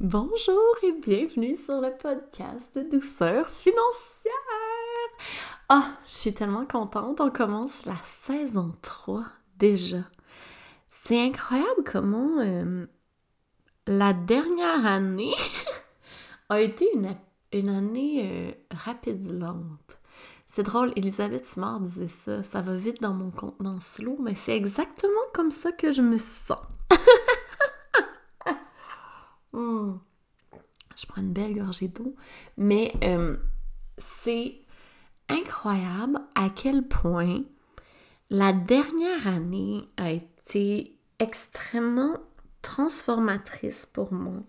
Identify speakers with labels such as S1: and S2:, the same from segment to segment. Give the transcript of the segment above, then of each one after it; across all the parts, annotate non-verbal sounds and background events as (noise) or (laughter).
S1: Bonjour et bienvenue sur le podcast de douceur financière. Ah, je suis tellement contente, on commence la saison 3 déjà. C'est incroyable comment euh, la dernière année (laughs) a été une, année euh, rapide lente. C'est drôle, Elisabeth Simard disait ça, ça va vite dans mon contenant slow, mais c'est exactement comme ça que je me sens. Hmm. Je prends une belle gorgée d'eau, mais euh, c'est incroyable à quel point la dernière année a été extrêmement transformatrice pour moi.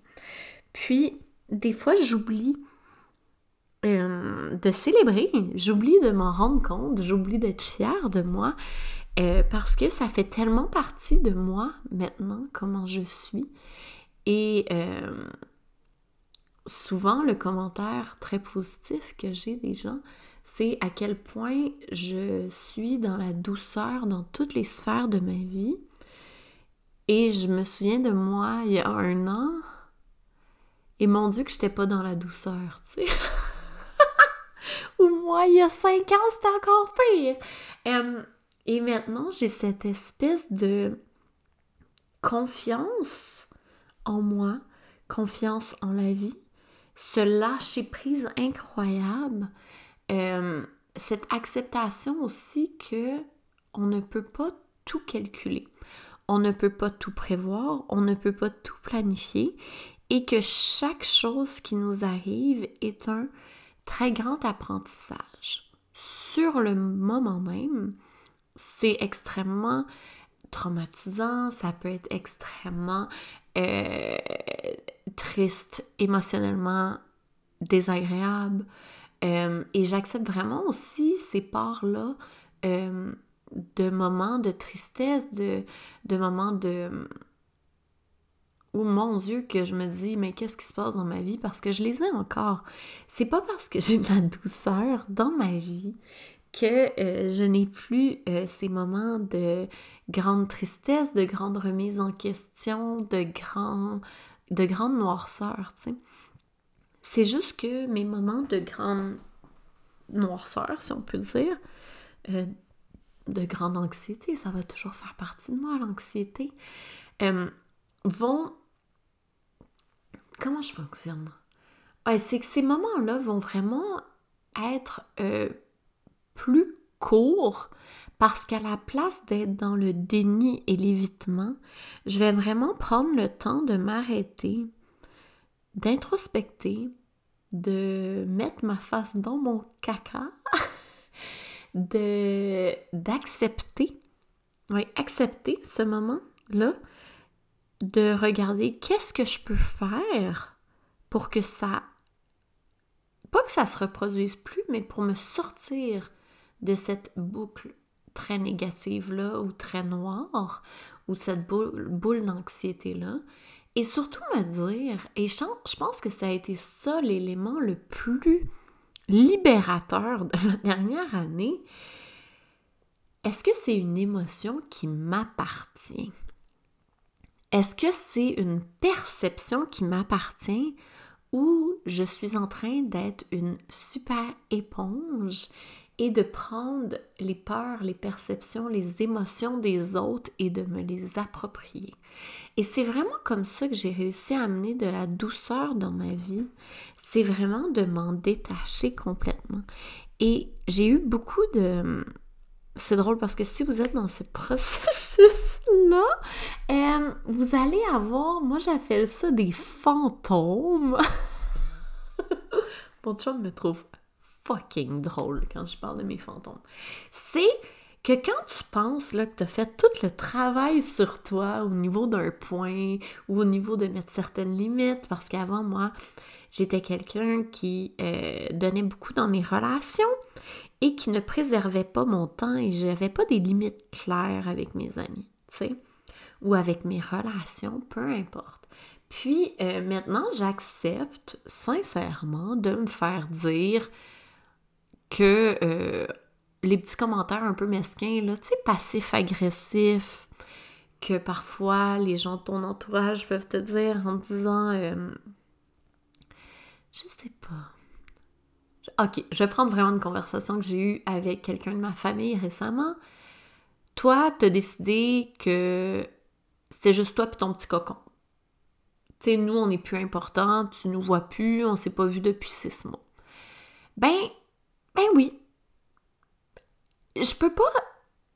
S1: Puis, des fois, j'oublie euh, de célébrer, j'oublie de m'en rendre compte, j'oublie d'être fière de moi, euh, parce que ça fait tellement partie de moi maintenant, comment je suis. Et euh, souvent, le commentaire très positif que j'ai des gens, c'est à quel point je suis dans la douceur dans toutes les sphères de ma vie. Et je me souviens de moi il y a un an, et mon Dieu que j'étais pas dans la douceur, tu sais. (laughs) Ou moi, il y a cinq ans, c'était encore pire. et maintenant, j'ai cette espèce de confiance en moi, confiance en la vie, ce lâcher prise incroyable, euh, cette acceptation aussi que on ne peut pas tout calculer, on ne peut pas tout prévoir, on ne peut pas tout planifier et que chaque chose qui nous arrive est un très grand apprentissage. Sur le moment même, c'est extrêmement traumatisant, ça peut être extrêmement euh, triste, émotionnellement désagréable. Euh, et j'accepte vraiment aussi ces parts-là euh, de moments de tristesse, de, de moments de... Oh mon Dieu, que je me dis, mais qu'est-ce qui se passe dans ma vie? Parce que je les ai encore. C'est pas parce que j'ai de la douceur dans ma vie que je n'ai plus ces moments de grande tristesse, de grande remise en question, de grand, de grande noirceur. C'est juste que mes moments de grande noirceur, si on peut dire, euh, de grande anxiété, ça va toujours faire partie de moi, l'anxiété, euh, vont... Comment je fonctionne? c'est que ces moments-là vont vraiment être euh, plus courts parce qu'à la place d'être dans le déni et l'évitement, je vais vraiment prendre le temps de m'arrêter, d'introspecter, de mettre ma face dans mon caca, (laughs) de d'accepter, oui, accepter ce moment-là, de regarder qu'est-ce que je peux faire pour que ça, pas que ça se reproduise plus, mais pour me sortir de cette boucle très négative-là ou très noire, ou cette boule, boule d'anxiété-là. Et surtout me dire, et je, pense que ça a été ça l'élément le plus libérateur de la dernière année, est-ce que c'est une émotion qui m'appartient? Est-ce que c'est une perception qui m'appartient ou je suis en train d'être une super éponge et de prendre les peurs, les perceptions, les émotions des autres et de me les approprier. Et c'est vraiment comme ça que j'ai réussi à amener de la douceur dans ma vie. C'est vraiment de m'en détacher complètement. Et j'ai eu beaucoup de... C'est drôle parce que si vous êtes dans ce (laughs) processus-là, euh, vous allez avoir, moi j'appelle ça des fantômes. (laughs) Mon chum me trouve fucking drôle quand je parle de mes fantômes. C'est que quand tu penses là, que tu as fait tout le travail sur toi au niveau d'un point ou au niveau de mettre certaines limites, parce qu'avant moi, j'étais quelqu'un qui euh, donnait beaucoup dans mes relations et qui ne préservait pas mon temps et j'avais pas des limites claires avec mes amis, tu sais, ou avec mes relations, peu importe. Puis euh, maintenant, j'accepte sincèrement de me faire dire que euh, les petits commentaires un peu mesquins, là, tu sais, passifs-agressifs, que parfois les gens de ton entourage peuvent te dire en disant euh, Je sais pas. Ok, je vais prendre vraiment une conversation que j'ai eue avec quelqu'un de ma famille récemment. Toi, t'as décidé que c'était juste toi et ton petit cocon. Tu sais, nous, on n'est plus important, tu nous vois plus, on s'est pas vu depuis six mois. Ben, ben oui. Je peux pas.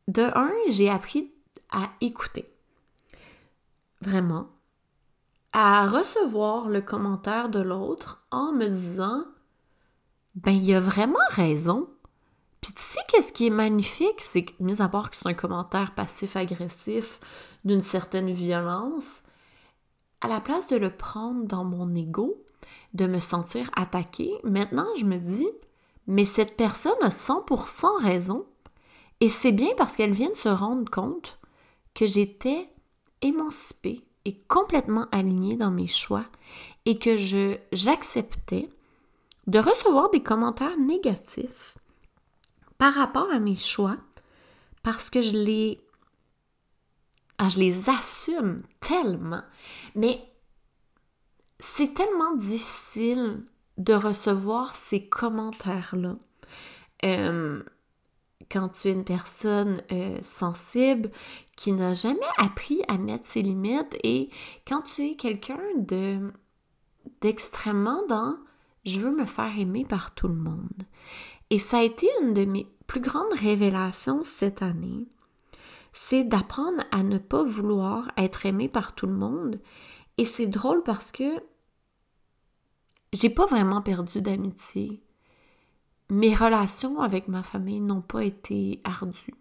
S1: De un, j'ai appris à écouter. Vraiment. À recevoir le commentaire de l'autre en me disant Ben, il a vraiment raison. Puis tu sais qu'est-ce qui est magnifique? C'est que, mis à part que c'est un commentaire passif-agressif d'une certaine violence, à la place de le prendre dans mon ego, de me sentir attaquée, maintenant je me dis, mais cette personne a 100% raison. Et c'est bien parce qu'elle vient de se rendre compte que j'étais émancipée et complètement alignée dans mes choix et que je j'acceptais de recevoir des commentaires négatifs par rapport à mes choix parce que je les ah, je les assume tellement. Mais c'est tellement difficile de recevoir ces commentaires-là. Euh, quand tu es une personne euh, sensible qui n'a jamais appris à mettre ses limites et quand tu es quelqu'un de d'extrêmement dans je veux me faire aimer par tout le monde. Et ça a été une de mes plus grandes révélations cette année c'est d'apprendre à ne pas vouloir être aimé par tout le monde. Et c'est drôle parce que j'ai pas vraiment perdu d'amitié. Mes relations avec ma famille n'ont pas été ardues.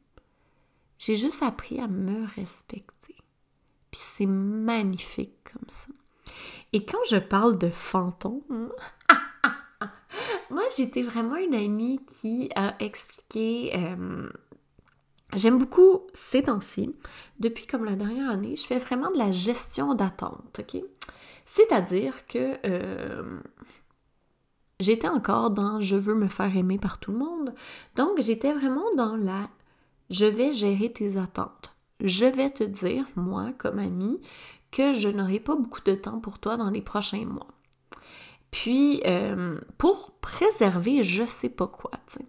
S1: J'ai juste appris à me respecter. Puis c'est magnifique comme ça. Et quand je parle de fantômes, (laughs) moi j'étais vraiment une amie qui a expliqué euh, J'aime beaucoup ces temps-ci, depuis comme la dernière année, je fais vraiment de la gestion d'attente, ok? C'est-à-dire que euh, j'étais encore dans je veux me faire aimer par tout le monde. Donc j'étais vraiment dans la je vais gérer tes attentes. Je vais te dire, moi, comme amie, que je n'aurai pas beaucoup de temps pour toi dans les prochains mois. Puis, euh, pour préserver je sais pas quoi, tu sais.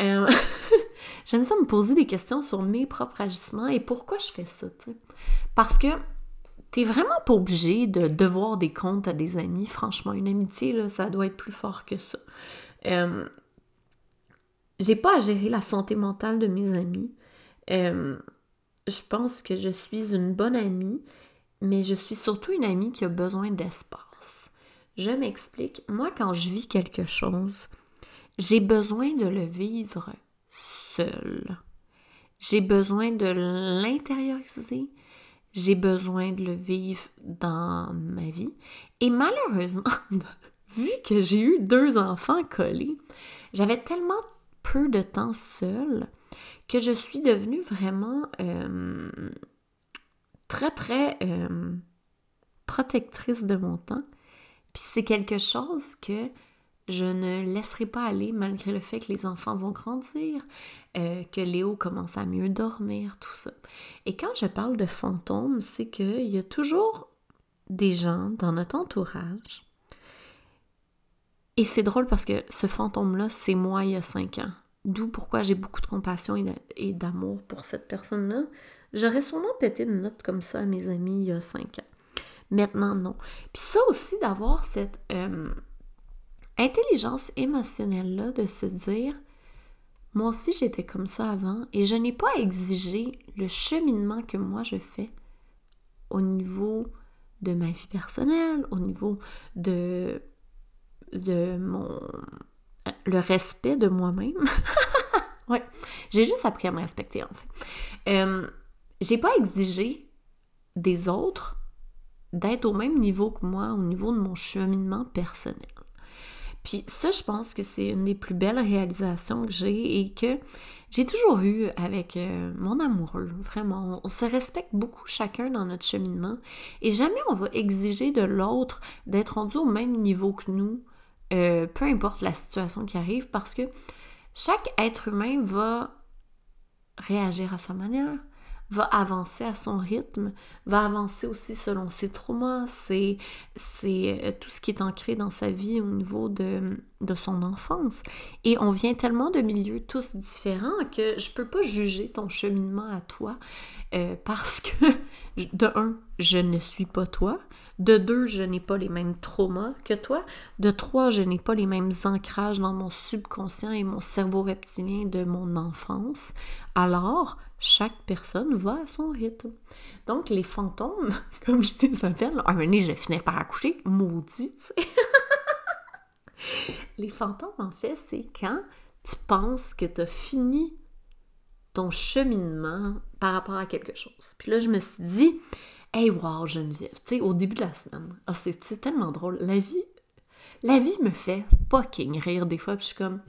S1: Euh, (laughs) j'aime ça me poser des questions sur mes propres agissements et pourquoi je fais ça, tu sais. Parce que t'es vraiment pas obligé de devoir des comptes à des amis. Franchement, une amitié, ça doit être plus fort que ça. Euh, j'ai pas à gérer la santé mentale de mes amis. je pense que je suis une bonne amie, mais je suis surtout une amie qui a besoin d'espace. Je m'explique. Moi, quand je vis quelque chose, j'ai besoin de le vivre seul. J'ai besoin de l'intérioriser. J'ai besoin de le vivre dans ma vie. Et malheureusement, (laughs) vu que j'ai eu deux enfants collés, j'avais tellement peu de temps seul que je suis devenue vraiment euh, très, très euh, protectrice de mon temps. Puis c'est quelque chose que je ne laisserai pas aller malgré le fait que les enfants vont grandir, euh, que Léo commence à mieux dormir, tout ça. Et quand je parle de fantômes, c'est qu'il y a toujours des gens dans notre entourage. Et c'est drôle parce que ce fantôme-là, c'est moi il y a cinq ans. D'où pourquoi j'ai beaucoup de compassion et d'amour pour cette personne-là. J'aurais sûrement pété une note comme ça à mes amis il y a cinq ans. Maintenant, non. Puis ça aussi, d'avoir cette euh, intelligence émotionnelle-là, de se dire, moi aussi j'étais comme ça avant, et je n'ai pas exigé le cheminement que moi je fais au niveau de ma vie personnelle, au niveau de, de mon le respect de moi-même. (laughs) ouais, j'ai juste appris à me respecter en fait. Euh, j'ai pas exigé des autres d'être au même niveau que moi, au niveau de mon cheminement personnel. Puis ça, je pense que c'est une des plus belles réalisations que j'ai et que j'ai toujours eu avec euh, mon amoureux. Vraiment, on se respecte beaucoup chacun dans notre cheminement et jamais on va exiger de l'autre d'être rendu au même niveau que nous, euh, peu importe la situation qui arrive, parce que chaque être humain va réagir à sa manière, va avancer à son rythme, va avancer aussi selon ses traumas, c'est euh, tout ce qui est ancré dans sa vie au niveau de, de son enfance. Et on vient tellement de milieux tous différents que je peux pas juger ton cheminement à toi euh, parce que, (laughs) de un, je ne suis pas toi. De deux, je n'ai pas les mêmes traumas que toi. De trois, je n'ai pas les mêmes ancrages dans mon subconscient et mon cerveau reptilien de mon enfance. Alors, chaque personne va à son rythme. Donc, les fantômes, (laughs) comme je les appelle, un moment je vais par accoucher, maudit, (laughs) Les fantômes, en fait, c'est quand tu penses que tu as fini ton cheminement par rapport à quelque chose. Puis là, je me suis dit, Hey, wow, Geneviève, tu sais, au début de la semaine, oh, c'est tellement drôle. La vie, la vie me fait fucking rire des fois, puis je suis comme,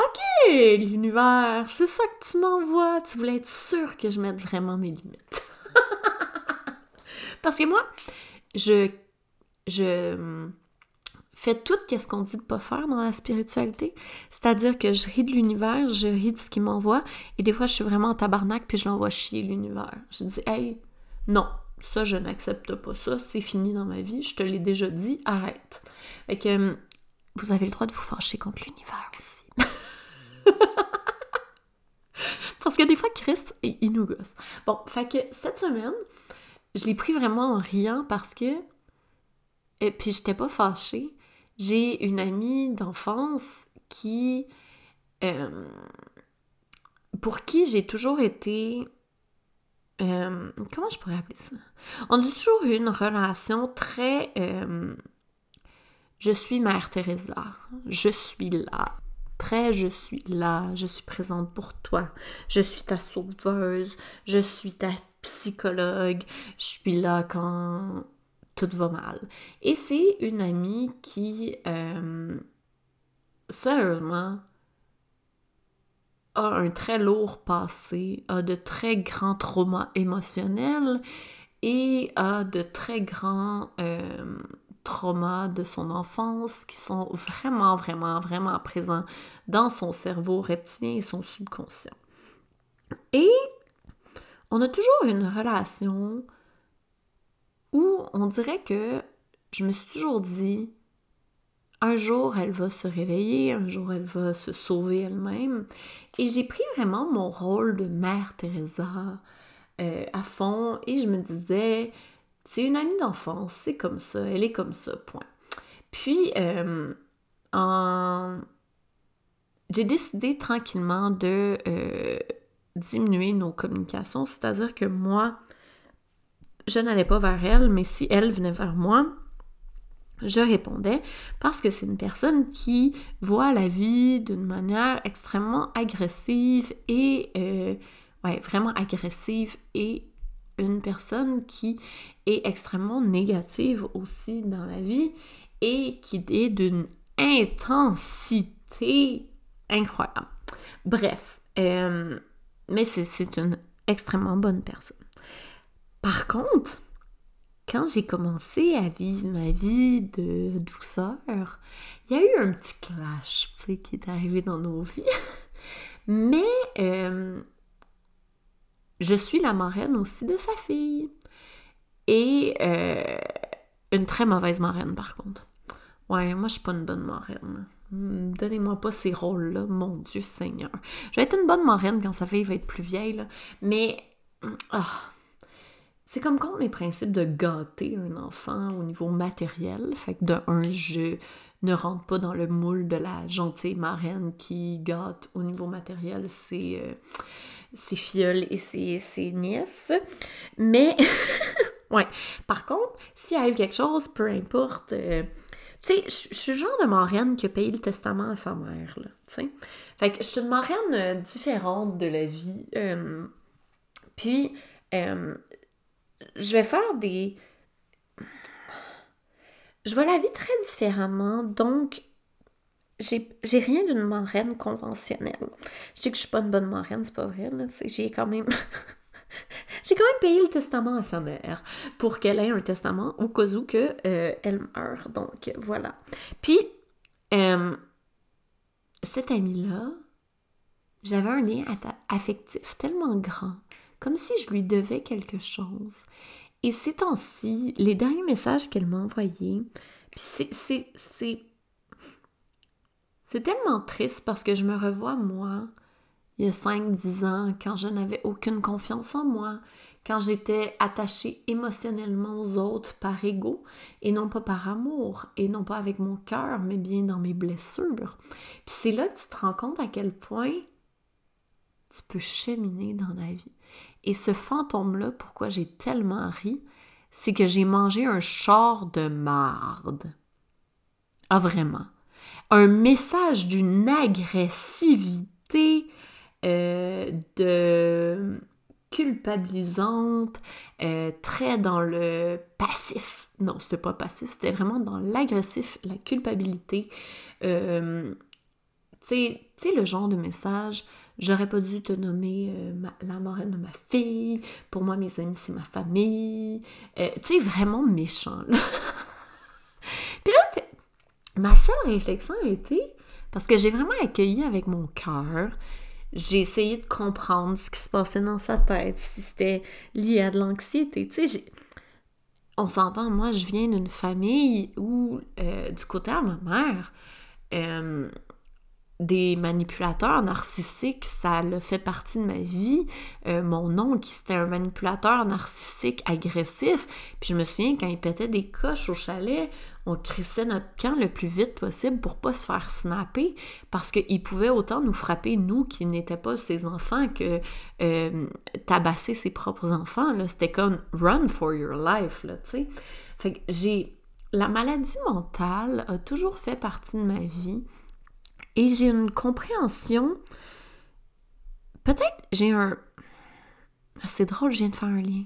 S1: OK, l'univers, c'est ça que tu m'envoies. Tu voulais être sûr que je mette vraiment mes limites. (laughs) Parce que moi, je, je fais tout ce qu'on dit de pas faire dans la spiritualité. C'est-à-dire que je ris de l'univers, je ris de ce qu'il m'envoie, et des fois, je suis vraiment en tabarnak, puis je l'envoie chier l'univers. Je dis, hey, non, ça, je n'accepte pas ça, c'est fini dans ma vie, je te l'ai déjà dit, arrête. Fait que hum, vous avez le droit de vous fâcher contre l'univers aussi. Parce que des fois, Christ, il nous gosse. Bon, fait que cette semaine, je l'ai pris vraiment en riant parce que. Et puis, j'étais pas fâchée. J'ai une amie d'enfance qui. Euh, pour qui j'ai toujours été euh, comment je pourrais appeler ça? On a toujours eu une relation très euh, je suis Mère Teresa, je suis là, je suis là, je suis présente pour toi, je suis ta sauveuse, je suis ta psychologue, je suis là quand tout va mal. Et c'est une amie qui, euh, sérieusement, a un très lourd passé, a de très grands traumas émotionnels et a de très grands euh, traumas de son enfance qui sont vraiment, vraiment, vraiment présents dans son cerveau reptilien et son subconscient. Et on a toujours une relation où on dirait que je me suis toujours dit, un jour, elle va se réveiller, un jour, elle va se sauver elle-même. Et j'ai pris vraiment mon rôle de mère Teresa euh, à fond et je me disais, c'est une amie d'enfance, c'est comme ça, elle est comme ça, point. Puis, euh, j'ai décidé tranquillement de euh, diminuer nos communications, c'est-à-dire que moi, je n'allais pas vers elle, mais si elle venait vers moi, je répondais parce que c'est une personne qui voit la vie d'une manière extrêmement agressive et euh, ouais, vraiment agressive et une personne qui est extrêmement négative aussi dans la vie et qui est d'une intensité incroyable. Bref, euh, mais c'est une extrêmement bonne personne. Par contre, quand j'ai commencé à vivre ma vie de douceur, il y a eu un petit clash qui est arrivé dans nos vies. (laughs) Mais euh, je suis la marraine aussi de sa fille. Et euh, une très mauvaise marraine, par contre. Ouais, moi, je suis pas une bonne marraine. Donnez-moi pas ces rôles-là, mon Dieu Seigneur. Je vais être une bonne marraine quand sa fille va être plus vieille, mais... Ah, c'est comme contre les principes de gâter un enfant au niveau matériel. Fait que de un, je ne rentre pas dans le moule de la gentille marraine qui gâte au niveau matériel ses, euh, ses filleuls et ses, nièces. Mais, (laughs) ouais. Par contre, s'il arrive quelque chose, peu importe. Euh, tu sais, je suis le genre de marraine qui a payé le testament à sa mère, là, tu sais. Fait que je suis une marraine euh, différente de la vie. puis, je vais faire des... Je vois la vie très différemment, donc j'ai rien d'une marraine conventionnelle. Je dis que je suis pas une bonne marraine, c'est pas vrai, j'ai quand même... (laughs) j'ai quand même payé le testament à sa mère pour qu'elle ait un testament au cas où que, euh, elle meurt. Donc, voilà. Puis, euh, cette amie-là, j'avais un lien affectif tellement grand comme si je lui devais quelque chose. Et ces temps-ci, les derniers messages qu'elle m'a envoyés, puis c'est, c'est, tellement triste parce que je me revois, moi, il y a 5-10 ans, quand je n'avais aucune confiance en moi, quand j'étais attachée émotionnellement aux autres par ego et non pas par amour et non pas avec mon cœur, mais bien dans mes blessures. Puis c'est là que tu te rends compte à quel point tu peux cheminer dans la vie. Et ce fantôme-là, pourquoi j'ai tellement ri, c'est que j'ai mangé un char de marde. Ah, vraiment. Un message d'une agressivité, euh, de culpabilisante, euh, très dans le passif. Non, c'était pas passif, c'était vraiment dans l'agressif, la culpabilité. Euh, tu sais, le genre de message, j'aurais pas dû te nommer la marraine de ma fille, pour moi mes amis c'est ma famille. tu sais, vraiment méchant. (laughs) ma seule réflexion a été, parce que j'ai vraiment accueilli avec mon cœur, j'ai essayé de comprendre ce qui se passait dans sa tête, si c'était lié à de l'anxiété. Tu sais, on s'entend, moi, je viens d'une famille où, euh, du côté de ma mère, euh, des manipulateurs narcissiques, ça l'a fait partie de ma vie. Euh, mon oncle, c'était un manipulateur narcissique agressif. Puis je me souviens, quand il pétait des coches au chalet, on crissait notre camp le plus vite possible pour pas se faire snapper parce qu'il pouvait autant nous frapper, nous qui n'étaient pas ses enfants, que euh, tabasser ses propres enfants. C'était comme run for your life, là, tu sais. J'ai... La maladie mentale a toujours fait partie de ma vie. Et j'ai une compréhension. Peut-être j'ai un. C'est drôle, je viens de faire un lien.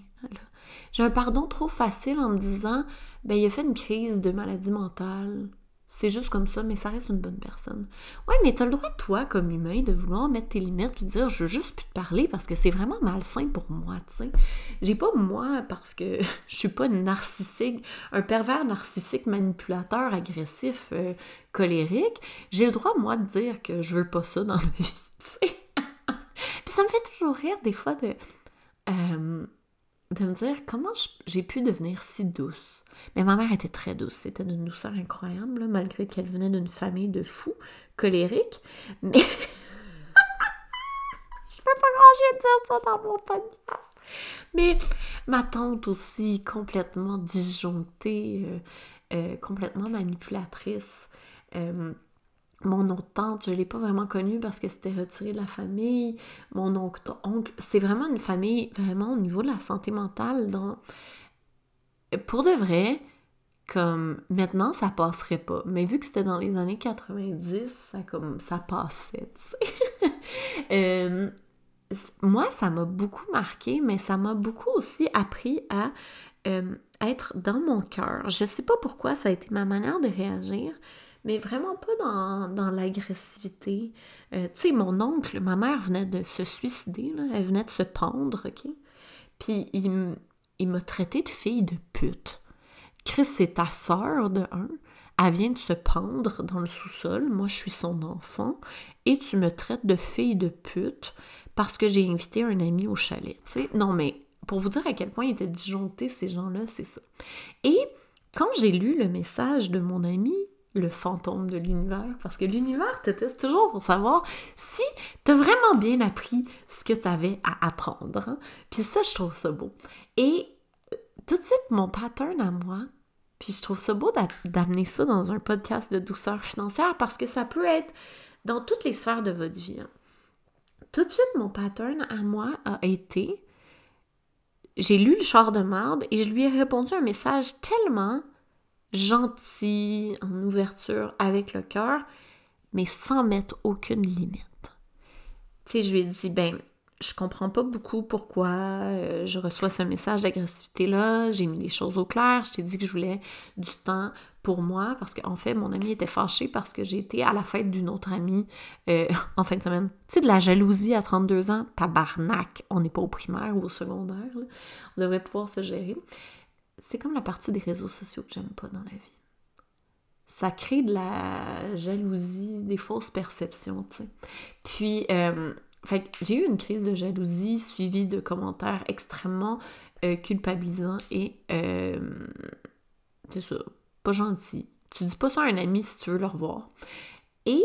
S1: J'ai un pardon trop facile en me disant ben il a fait une crise de maladie mentale. C'est juste comme ça, mais ça reste une bonne personne. Ouais, mais t'as le droit, toi, comme humain, de vouloir mettre tes limites puis dire je veux juste plus te parler parce que c'est vraiment malsain pour moi, tu sais. J'ai pas moi parce que (laughs) je suis pas une narcissique, un pervers narcissique manipulateur, agressif, euh, colérique. J'ai le droit, moi, de dire que je veux pas ça dans ma (laughs) vie, tu sais. (laughs) puis ça me fait toujours rire des fois de, euh, de me dire comment j'ai pu devenir si douce mais ma mère était très douce, c'était d'une douceur incroyable, malgré qu'elle venait d'une famille de fous, colériques. Mais. (laughs) Je peux pas manger dire ça dans mon podcast. Mais ma tante aussi, complètement disjonctée, euh, euh, complètement manipulatrice. Euh, mon autre tante, je ne l'ai pas vraiment connue parce que c'était retiré de la famille. Mon oncle, oncle c'est vraiment une famille, vraiment au niveau de la santé mentale, dans pour de vrai, comme maintenant ça passerait pas. Mais vu que c'était dans les années 90, ça comme ça passait, tu sais. (laughs) Euh, moi, ça m'a beaucoup marqué, mais ça m'a beaucoup aussi appris à euh, être dans mon cœur. Je sais pas pourquoi ça a été ma manière de réagir, mais vraiment pas dans, l'agressivité. Euh, tu sais, mon oncle, ma mère venait de se suicider, là, elle venait de se pendre, ok? Puis il, m'a traité de fille de pute. Chris, c'est ta sœur de un. Elle vient de se pendre dans le sous-sol. Moi, je suis son enfant. Et tu me traites de fille de pute parce que j'ai invité un ami au chalet. sais. Non, mais pour vous dire à quel point ils étaient disjonctés, ces gens-là, c'est ça. Et quand j'ai lu le message de mon ami, le fantôme de l'univers, parce que l'univers te teste toujours pour savoir si tu as vraiment bien appris ce que tu à apprendre. Puis ça, je trouve ça beau. Et euh, tout de suite, mon pattern à moi, puis je trouve ça beau d'amener ça dans un podcast de douceur financière parce que ça peut être dans toutes les sphères de votre vie. Hein. Tout de suite, mon pattern à moi a été j'ai lu le char de marde et je lui ai répondu un message tellement gentil, en ouverture, avec le cœur, mais sans mettre aucune limite. Tu sais, je lui ai dit, ben, je comprends pas beaucoup pourquoi euh, je reçois ce message d'agressivité-là. J'ai mis les choses au clair. Je t'ai dit que je voulais du temps pour moi parce qu'en fait, mon ami était fâché parce que j'ai été à la fête d'une autre amie euh, (laughs) en fin de semaine. Tu sais, de la jalousie à 32 ans, tabarnak. On n'est pas au primaire ou au secondaire. On devrait pouvoir se gérer. C'est comme la partie des réseaux sociaux que j'aime pas dans la vie. Ça crée de la jalousie, des fausses perceptions, tu sais. Puis, euh, fait j'ai eu une crise de jalousie suivie de commentaires extrêmement euh, culpabilisants et euh, c'est ça, pas gentil. Tu dis pas ça à un ami si tu veux le revoir. Et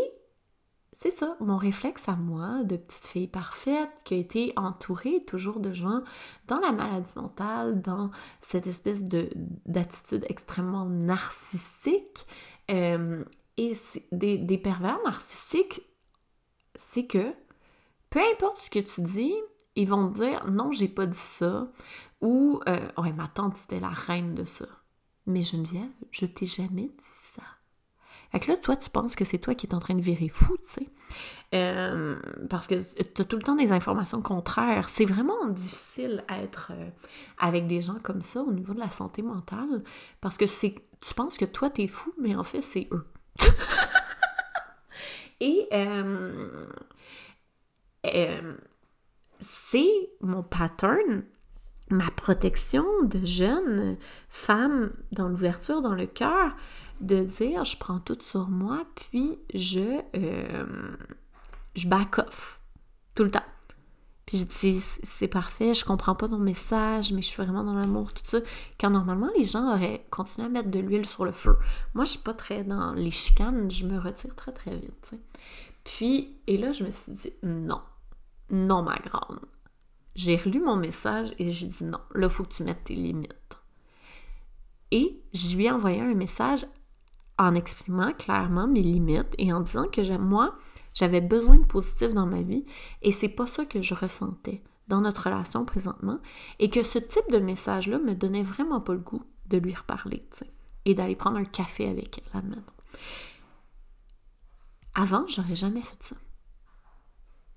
S1: c'est ça, mon réflexe à moi, de petite fille parfaite, qui a été entourée toujours de gens dans la maladie mentale, dans cette espèce de, d'attitude extrêmement narcissique, euh, et des, des pervers narcissiques, c'est que peu importe ce que tu dis, ils vont te dire non, j'ai pas dit ça, ou euh, ouais, ma tante c'était la reine de ça. Mais Geneviève, je t'ai jamais dit. Fait que là, toi, tu penses que c'est toi qui es en train de virer fou, tu sais. Euh, parce que tu as tout le temps des informations contraires. C'est vraiment difficile être euh, avec des gens comme ça au niveau de la santé mentale. Parce que c'est tu penses que toi, t'es fou, mais en fait, c'est eux. (laughs) Et euh, c'est mon pattern ma protection de jeune femme dans l'ouverture, dans le cœur, de dire je prends tout sur moi, puis je, euh, je back off tout le temps. Puis je dis c'est parfait, je comprends pas ton message, mais je suis vraiment dans l'amour, tout ça. Quand normalement les gens auraient continué à mettre de l'huile sur le feu. Moi, je suis pas très dans les chicanes, je me retire très très vite. Puis, et là, je me suis dit non, non ma grande j'ai relu mon message et j'ai dit non, là, faut que tu mettes tes limites. Et je lui ai envoyé un message en exprimant clairement mes limites et en disant que moi, j'avais besoin de positif dans ma vie et c'est pas ça que je ressentais dans notre relation présentement et que ce type de message-là me donnait vraiment pas le goût de lui reparler et d'aller prendre un café avec elle, admettons. Avant, j'aurais jamais fait ça.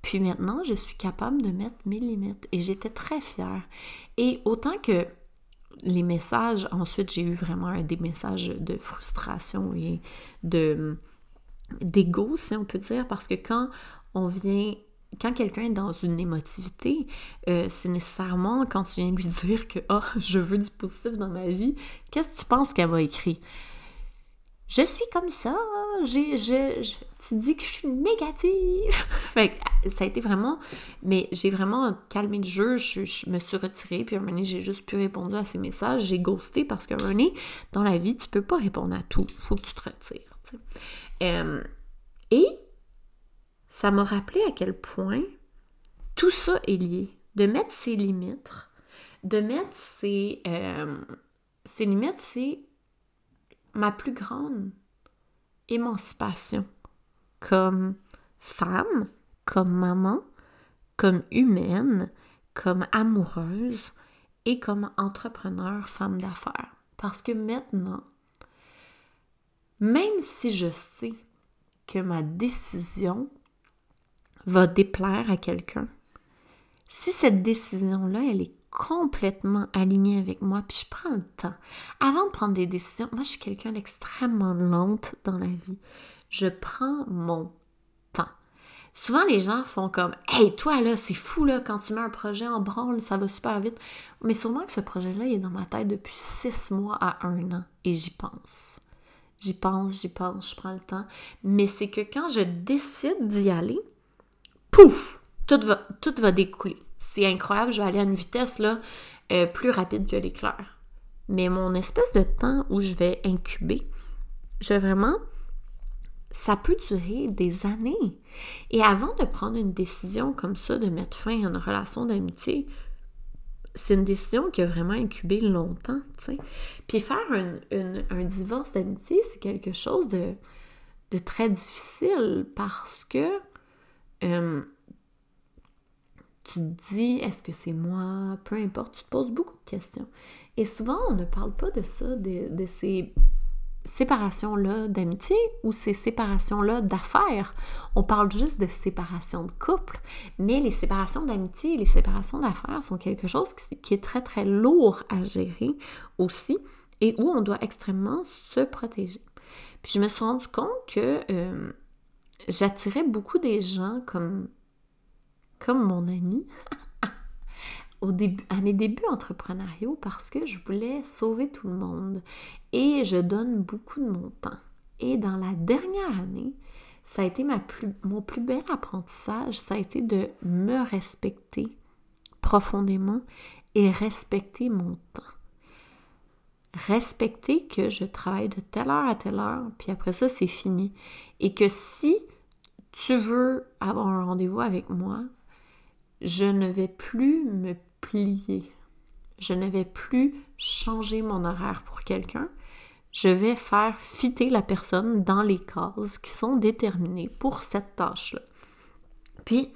S1: Puis maintenant, je suis capable de mettre mes limites et j'étais très fière. Et autant que les messages, ensuite j'ai eu vraiment des messages de frustration et de d'ego, si on peut dire, parce que quand on vient quand quelqu'un est dans une émotivité, euh, c'est nécessairement quand tu viens lui (laughs) dire que oh, je veux du positif dans ma vie, qu'est-ce que tu penses qu'elle va écrire? Je suis comme ça, tu dis que je suis négative. (laughs) fait ça a été vraiment. Mais j'ai vraiment calmé le jeu, je, me suis retirée, puis un moment donné, j'ai juste pu répondre à ces messages. J'ai ghosté parce qu'à un moment donné, dans la vie, tu peux pas répondre à tout. Faut que tu te retires. Euh, et ça m'a rappelé à quel point tout ça est lié. De mettre ses limites, de mettre ses, euh, ses limites, c'est ma plus grande émancipation comme femme, comme maman, comme humaine, comme amoureuse et comme entrepreneur, femme d'affaires. Parce que maintenant, même si je sais que ma décision va déplaire à quelqu'un, si cette décision-là, elle est complètement alignée avec moi, puis je prends le temps. Avant de prendre des décisions, moi je suis quelqu'un d'extrêmement lente dans la vie. Je prends mon temps. Souvent les gens font comme Hey, toi là, c'est fou là, quand tu mets un projet en branle, ça va super vite. Mais sûrement que ce projet-là, il est dans ma tête depuis six mois à un an et j'y pense. J'y pense, j'y pense, je prends le temps. Mais c'est que quand je décide d'y aller, pouf, tout va, tout va découler c'est incroyable, je vais aller à une vitesse là, euh, plus rapide que l'éclair. Mais mon espèce de temps où je vais incuber, je vais vraiment, ça peut durer des années. Et avant de prendre une décision comme ça, de mettre fin à une relation d'amitié, c'est une décision qui a vraiment incubé longtemps, tu sais. Puis faire un, divorce d'amitié, c'est quelque chose de, très difficile parce que euh, tu te dis, est-ce que c'est moi? Peu importe, tu te poses beaucoup de questions. Et souvent, on ne parle pas de ça, de, ces séparations-là d'amitié ou ces séparations-là d'affaires. On parle juste de séparation de couple, mais les séparations d'amitié et les séparations d'affaires sont quelque chose qui, est très, très lourd à gérer aussi et où on doit extrêmement se protéger. Puis je me suis rendu compte que euh, j'attirais beaucoup des gens comme comme mon ami (laughs) au début, à mes débuts entrepreneuriaux parce que je voulais sauver tout le monde et je donne beaucoup de mon temps. Et dans la dernière année, ça a été ma plus, mon plus bel apprentissage, ça a été de me respecter profondément et respecter mon temps. Respecter que je travaille de telle heure à telle heure, puis après ça, c'est fini. Et que si tu veux avoir un rendez-vous avec moi, je ne vais plus me plier. Je ne vais plus changer mon horaire pour quelqu'un. Je vais faire fitter la personne dans les cases qui sont déterminées pour cette tâche-là. Puis,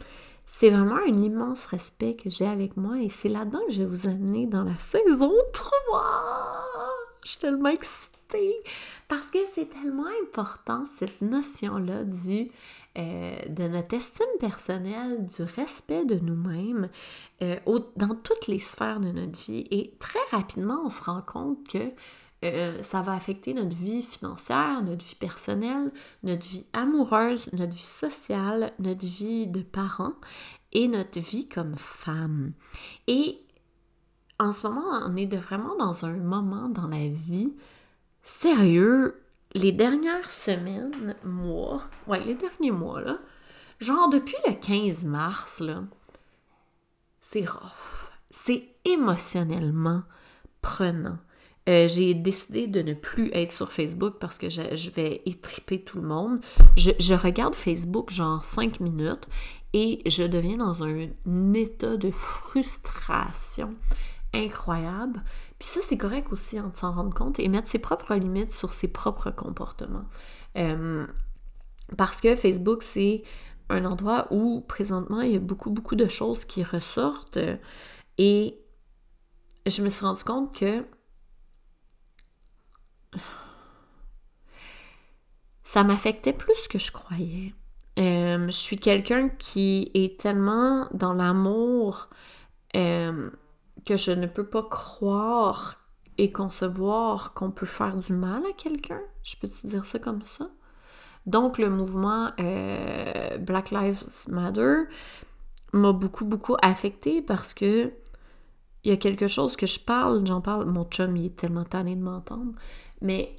S1: c'est vraiment un immense respect que j'ai avec moi et c'est là-dedans que je vais vous amener dans la saison 3. Je suis tellement excitée parce que c'est tellement important cette notion-là du euh, de notre estime personnelle, du respect de nous-mêmes euh, dans toutes les sphères de notre vie. Et très rapidement, on se rend compte que euh, ça va affecter notre vie financière, notre vie personnelle, notre vie amoureuse, notre vie sociale, notre vie de parents et notre vie comme femme. Et en ce moment, on est vraiment dans un moment dans la vie sérieux. Les dernières semaines, mois, ouais, les derniers mois, là, genre depuis le 15 mars, là, c'est rough. C'est émotionnellement prenant. Euh, j'ai décidé de ne plus être sur Facebook parce que je, vais étriper tout le monde. Je, regarde Facebook genre 5 minutes et je deviens dans un, état de frustration incroyable. Puis ça, c'est correct aussi hein, de s'en rendre compte et mettre ses propres limites sur ses propres comportements. Parce que Facebook, c'est un endroit où présentement, il y a beaucoup, beaucoup de choses qui ressortent. et je me suis rendu compte que ça m'affectait plus que je croyais. Je suis quelqu'un qui est tellement dans l'amour que je ne peux pas croire et concevoir qu'on peut faire du mal à quelqu'un. Je peux te dire ça comme ça? Donc le mouvement euh, Black Lives Matter m'a beaucoup, beaucoup affecté parce que il y a quelque chose que je parle, j'en parle, mon chum il est tellement tanné de m'entendre, mais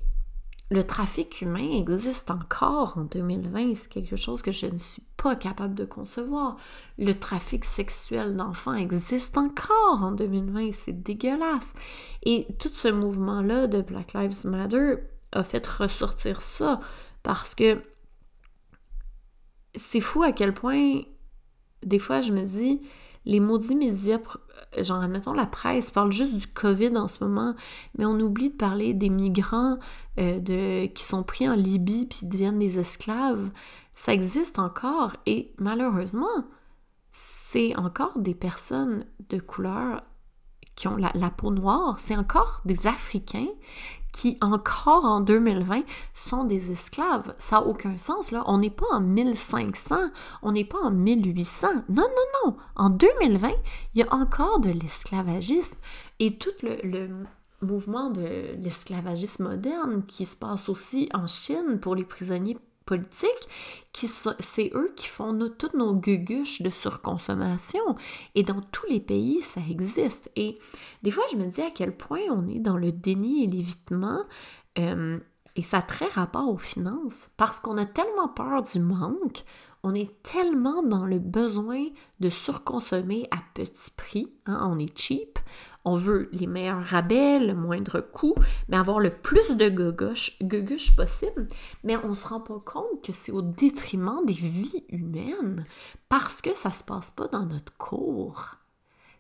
S1: le trafic humain existe encore en 2020. C'est quelque chose que je ne suis pas capable de concevoir. Le trafic sexuel d'enfants existe encore en 2020. C'est dégueulasse. Et tout ce mouvement-là de Black Lives Matter a fait ressortir ça parce que c'est fou à quel point, des fois, je me dis, les maudits médias, genre admettons la presse, parle juste du COVID en ce moment, mais on oublie de parler des migrants euh, qui sont pris en Libye puis deviennent des esclaves. Ça existe encore et malheureusement, c'est encore des personnes de couleur qui ont la peau noire, c'est encore des Africains qui encore en 2020 sont des esclaves. Ça n'a aucun sens, là. On n'est pas en 1500, on n'est pas en 1800. Non, non, non. En 2020, il y a encore de l'esclavagisme. Et tout le, le mouvement de l'esclavagisme moderne qui se passe aussi en Chine pour les prisonniers politiques, qui c'est eux qui font toutes nos guguches de surconsommation. Et dans tous les pays, ça existe. Et des fois, je me dis à quel point on est dans le déni et l'évitement. Euh, et ça a très rapport aux finances, parce qu'on a tellement peur du manque, on est tellement dans le besoin de surconsommer à petit prix, hein, on est cheap, on veut les meilleurs rabais, le moindre coût, mais avoir le plus de gugush possible, mais on ne se rend pas compte que c'est au détriment des vies humaines parce que ça se passe pas dans notre cours.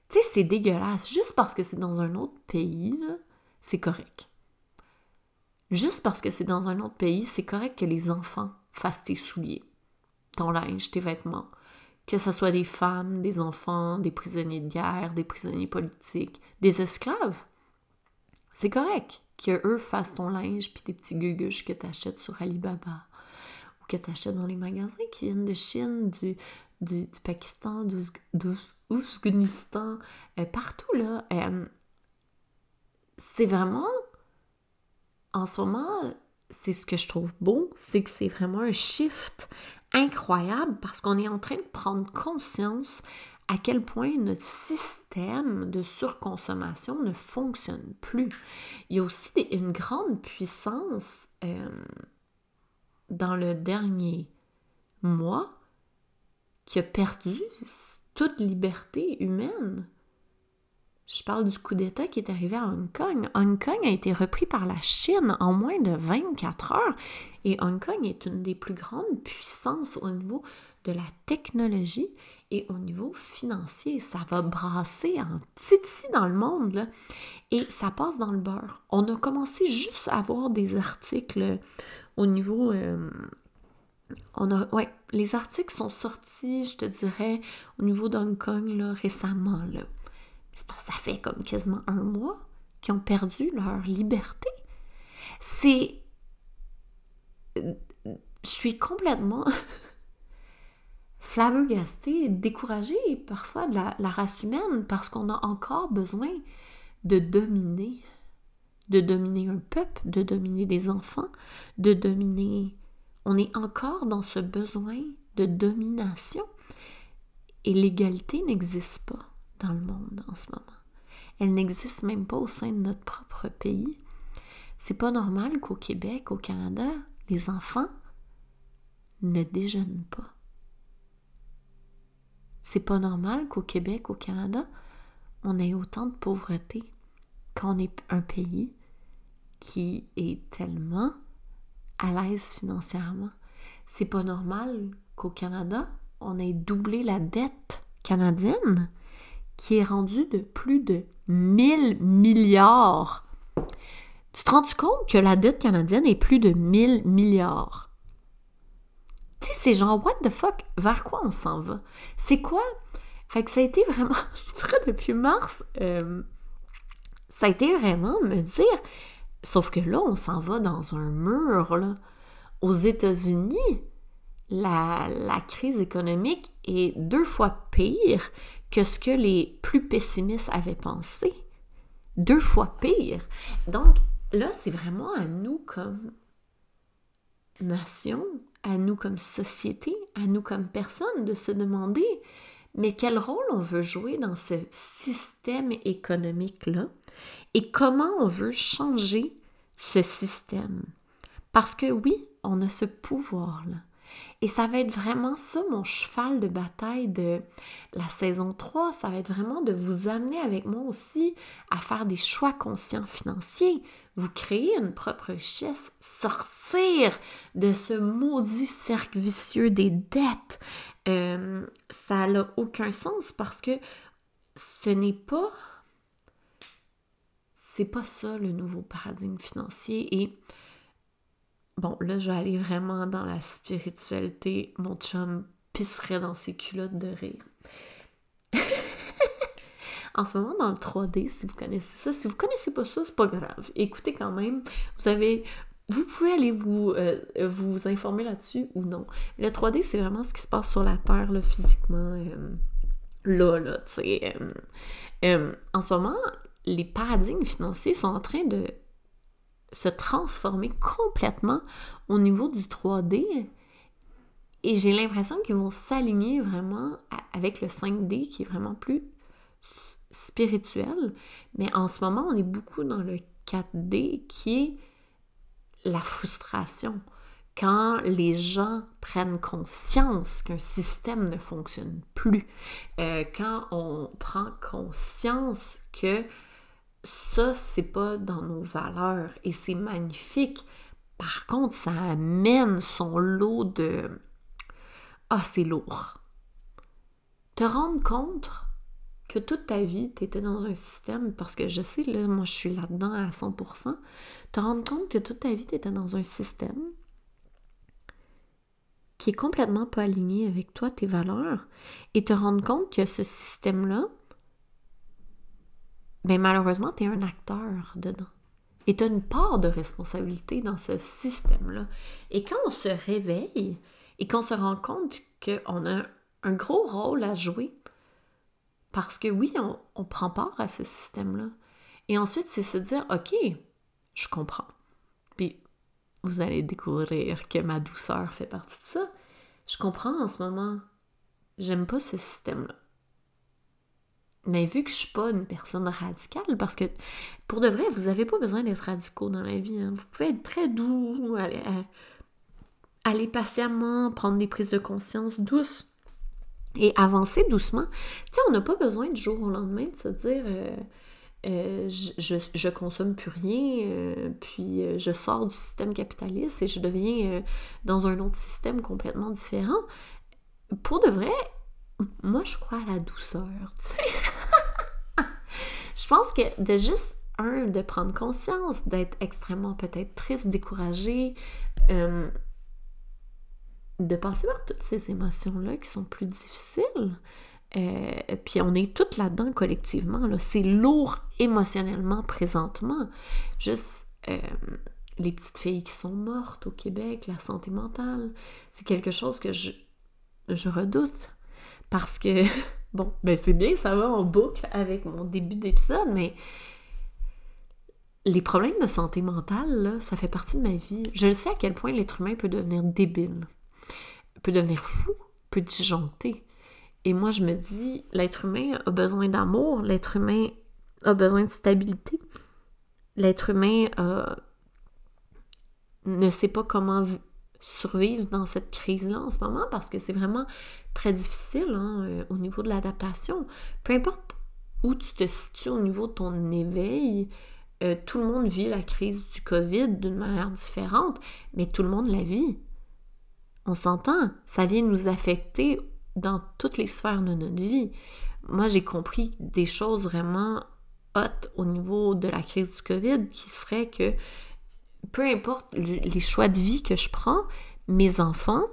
S1: Tu sais, c'est dégueulasse. Juste parce que c'est dans un autre pays, c'est correct. Juste parce que c'est dans un autre pays, c'est correct que les enfants fassent tes souliers, ton linge, tes vêtements que ce soit des femmes, des enfants, des prisonniers de guerre, des prisonniers politiques, des esclaves. C'est correct qu'eux fassent ton linge puis tes petits guguches que tu achètes sur Alibaba ou que tu achètes dans les magasins qui viennent de Chine, du, du, Pakistan, d'Ouzbékistan, euh, partout là. Euh, c'est vraiment, en ce moment, c'est ce que je trouve beau, c'est que c'est vraiment un shift incroyable parce qu'on est en train de prendre conscience à quel point notre système de surconsommation ne fonctionne plus. Il y a aussi une grande puissance euh, dans le dernier moi qui a perdu toute liberté humaine. Je parle du coup d'État qui est arrivé à Hong Kong. Hong Kong a été repris par la Chine en moins de 24 heures et Hong Kong est une des plus grandes puissances au niveau de la technologie et au niveau financier. Ça va brasser en titi dans le monde et ça passe dans le beurre. On a commencé juste à avoir des articles au niveau... Euh, on a, ouais, les articles sont sortis, je te dirais, au niveau d'Hong Kong là, récemment. Là ça fait comme quasiment un mois qu'ils ont perdu leur liberté. C'est. Je suis complètement (laughs) flabbergastée, découragée parfois de la, la race humaine parce qu'on a encore besoin de dominer, de dominer un peuple, de dominer des enfants, de dominer. On est encore dans ce besoin de domination et l'égalité n'existe pas dans le monde en ce moment. Elle n'existe même pas au sein de notre propre pays. C'est pas normal qu'au Québec, au Canada, les enfants ne déjeunent pas. C'est pas normal qu'au Québec, au Canada, on ait autant de pauvreté quand on est un pays qui est tellement à l'aise financièrement. C'est pas normal qu'au Canada, on ait doublé la dette canadienne qui est rendu de plus de 1000 milliards. Tu te rends compte que la dette canadienne est plus de 1000 milliards? Tu sais, c'est genre, what the fuck, vers quoi on s'en va? C'est quoi? Fait que ça a été vraiment, (laughs) je dirais depuis mars, euh, ça a été vraiment me dire, sauf que là, on s'en va dans un mur, là. Aux États-Unis, la, crise économique est deux fois pire que ce que les plus pessimistes avaient pensé. Deux fois pire. Donc là, c'est vraiment à nous comme nation, à nous comme société, à nous comme personne de se demander, mais quel rôle on veut jouer dans ce système économique-là et comment on veut changer ce système? Parce que oui, on a ce pouvoir-là. Et ça va être vraiment ça mon cheval de bataille de la saison 3. Ça va être vraiment de vous amener avec moi aussi à faire des choix conscients financiers, vous créer une propre richesse, sortir de ce maudit cercle vicieux des dettes. Euh, ça n'a aucun sens parce que ce n'est pas c'est pas ça le nouveau paradigme financier et Bon, là, je vais aller vraiment dans la spiritualité. Mon chum pisserait dans ses culottes de rire. (laughs) en ce moment, dans le 3D, si vous connaissez ça, si vous connaissez pas ça, c'est pas grave. Écoutez quand même, vous avez... Vous pouvez aller vous, euh, vous informer là-dessus ou non. Le 3D, c'est vraiment ce qui se passe sur la Terre, là, physiquement. Euh, là, là, tu sais. Euh, en ce moment, les paradigmes financiers sont en train de se transformer complètement au niveau du 3D. Et j'ai l'impression qu'ils vont s'aligner vraiment avec le 5D qui est vraiment plus spirituel. Mais en ce moment, on est beaucoup dans le 4D qui est la frustration. Quand les gens prennent conscience qu'un système ne fonctionne plus, euh, quand on prend conscience que ça, c'est pas dans nos valeurs et c'est magnifique. Par contre, ça amène son lot de Ah, c'est lourd. Te rendre compte que toute ta vie, tu étais dans un système, parce que je sais, là, moi, je suis là-dedans à 100%, te rendre compte que toute ta vie, tu étais dans un système qui est complètement pas aligné avec toi, tes valeurs, et te rendre compte que ce système-là, mais malheureusement, tu es un acteur dedans. Et tu as une part de responsabilité dans ce système-là. Et quand on se réveille et qu'on se rend compte qu'on a un gros rôle à jouer, parce que oui, on, on prend part à ce système-là. Et ensuite, c'est se dire, OK, je comprends. Puis, vous allez découvrir que ma douceur fait partie de ça. Je comprends en ce moment. J'aime pas ce système-là. Mais vu que je suis pas une personne radicale, parce que pour de vrai, vous n'avez pas besoin d'être radicaux dans la vie. Hein. Vous pouvez être très doux, aller patiemment, prendre des prises de conscience douces et avancer doucement. Tu on n'a pas besoin du jour au lendemain de se dire euh, euh, je, je, consomme plus rien, euh, puis je sors du système capitaliste et je deviens dans un autre système complètement différent. Pour de vrai, moi je crois à la douceur. (laughs) je pense que de juste un, de prendre conscience, d'être extrêmement peut-être triste, découragé, de passer par toutes ces émotions-là qui sont plus difficiles. Euh, puis on est toutes là-dedans collectivement. Là. C'est lourd émotionnellement présentement. Juste euh, les petites filles qui sont mortes au Québec, la santé mentale, c'est quelque chose que je, je redoute. Parce que, (laughs) bon, ben c'est bien, ça va en boucle avec mon début d'épisode, mais les problèmes de santé mentale, là, ça fait partie de ma vie. Je sais à quel point l'être humain peut devenir débile peut devenir fou, peut disjoncter. Et moi, je me dis, l'être humain a besoin d'amour, l'être humain a besoin de stabilité, l'être humain ne sait pas comment survivre dans cette crise-là en ce moment parce que c'est vraiment très difficile hein, euh, au niveau de l'adaptation. Peu importe où tu te situes au niveau de ton éveil, euh, tout le monde vit la crise du COVID d'une manière différente, mais tout le monde la vit. On s'entend, ça vient nous affecter dans toutes les sphères de notre vie. Moi, j'ai compris des choses vraiment hautes au niveau de la crise du COVID qui serait que peu importe les choix de vie que je prends, mes enfants,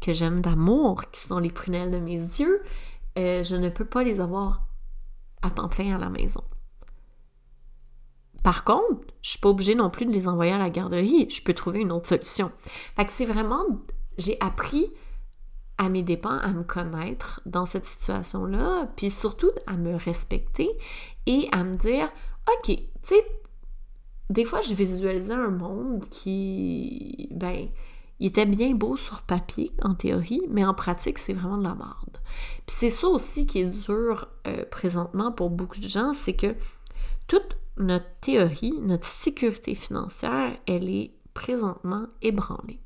S1: que j'aime d'amour, qui sont les prunelles de mes yeux, euh, je ne peux pas les avoir à temps plein à la maison. Par contre, je suis pas obligée non plus de les envoyer à la garderie. Je peux trouver une autre solution. Fait que c'est vraiment j'ai appris à mes dépens à me connaître dans cette situation-là, puis surtout à me respecter et à me dire, OK, tu sais, des fois, je visualisais un monde qui, ben, il était bien beau sur papier, en théorie, mais en pratique, c'est vraiment de la merde. Puis c'est ça aussi qui est dur euh, présentement pour beaucoup de gens, c'est que toute notre théorie, notre sécurité financière, elle est présentement ébranlée.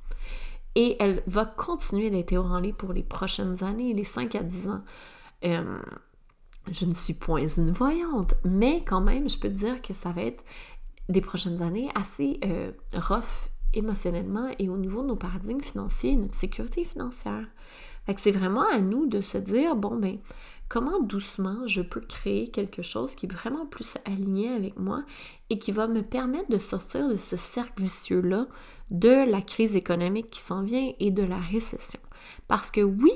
S1: Et elle va continuer d'être ébranlée pour les prochaines années, les 5 à 10 ans. Euh, je ne suis point une voyante, mais quand même, je peux te dire que ça va être des prochaines années assez euh, rough émotionnellement et au niveau de nos paradigmes financiers, notre sécurité financière. C'est vraiment à nous de se dire, bon, ben, comment doucement je peux créer quelque chose qui est vraiment plus aligné avec moi et qui va me permettre de sortir de ce cercle vicieux-là de la crise économique qui s'en vient et de la récession. Parce que oui,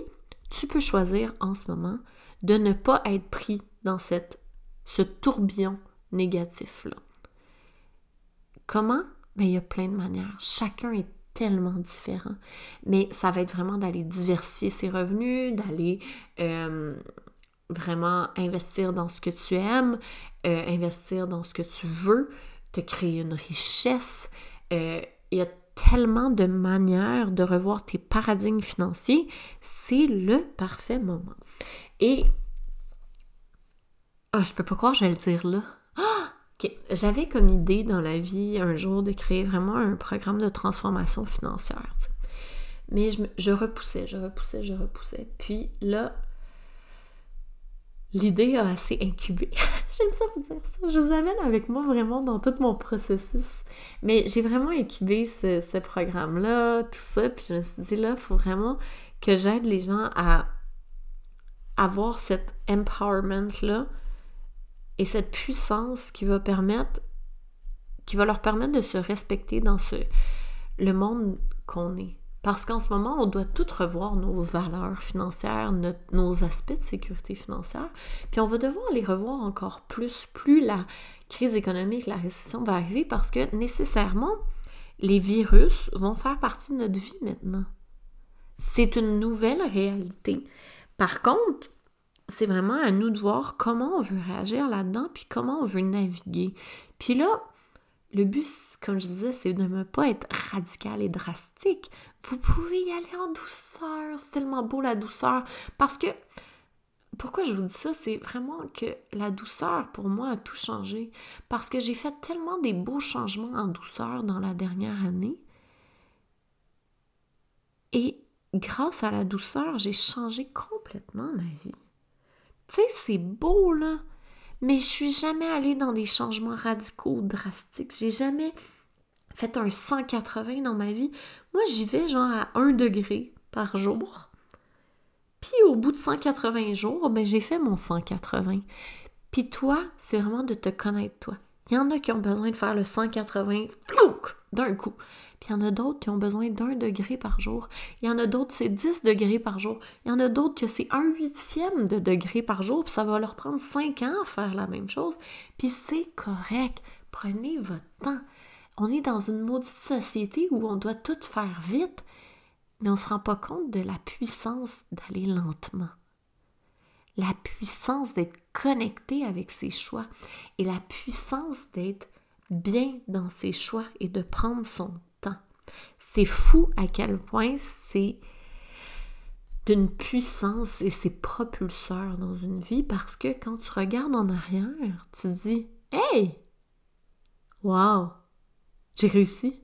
S1: tu peux choisir en ce moment de ne pas être pris dans cette, ce tourbillon négatif-là. Comment? Ben, il y a plein de manières. Chacun est tellement différent. Mais ça va être vraiment d'aller diversifier ses revenus, d'aller euh, vraiment investir dans ce que tu aimes, euh, investir dans ce que tu veux, te créer une richesse. Euh, il y a tellement de manières de revoir tes paradigmes financiers, c'est le parfait moment. Et ah, je peux pas croire je vais le dire là. J'avais comme idée dans la vie un jour de créer vraiment un programme de transformation financière. Mais je, repoussais, je repoussais, je repoussais. Puis là, l'idée a assez incubé. (laughs) J'aime ça vous dire ça. Je vous amène avec moi vraiment dans tout mon processus. Mais j'ai vraiment incubé ce, programme-là, tout ça. Puis je me suis dit, là, il faut vraiment que j'aide les gens à avoir cet empowerment-là et cette puissance qui va permettre, qui va leur permettre de se respecter dans ce, le monde qu'on est. Parce qu'en ce moment, on doit tout revoir nos valeurs financières, nos aspects de sécurité financière, puis on va devoir les revoir encore plus, plus la crise économique, la récession va arriver, parce que nécessairement, les virus vont faire partie de notre vie maintenant. C'est une nouvelle réalité. Par contre, c'est vraiment à nous de voir comment on veut réagir là-dedans, puis comment on veut naviguer. Puis là, le but, comme je disais, c'est de ne pas être radical et drastique. Vous pouvez y aller en douceur. C'est tellement beau la douceur. Parce que, pourquoi je vous dis ça? C'est vraiment que la douceur, pour moi, a tout changé. Parce que j'ai fait tellement des beaux changements en douceur dans la dernière année Et grâce à la douceur, j'ai changé complètement ma vie. Tu sais, c'est beau, là, mais je suis jamais allée dans des changements radicaux, drastiques. J'ai jamais fait un 180 dans ma vie. Moi, j'y vais genre à 1 degré par jour. Puis au bout de 180 jours, ben, j'ai fait mon 180. Puis toi, c'est vraiment de te connaître toi. Il y en a qui ont besoin de faire le 180 d'un coup. Puis il y en a d'autres qui ont besoin d'un degré par jour. Il y en a d'autres, c'est 10 degrés par jour. Il y en a d'autres que c'est un huitième de degré par jour, puis ça va leur prendre 5 ans à faire la même chose. Puis c'est correct. Prenez votre temps. On est dans une maudite société où on doit tout faire vite, mais on ne se rend pas compte de la puissance d'aller lentement. La puissance d'être connecté avec ses choix et la puissance d'être bien dans ses choix et de prendre son c'est fou à quel point c'est d'une puissance et c'est propulseur dans une vie parce que quand tu regardes en arrière, tu te dis Hey! Wow! J'ai réussi!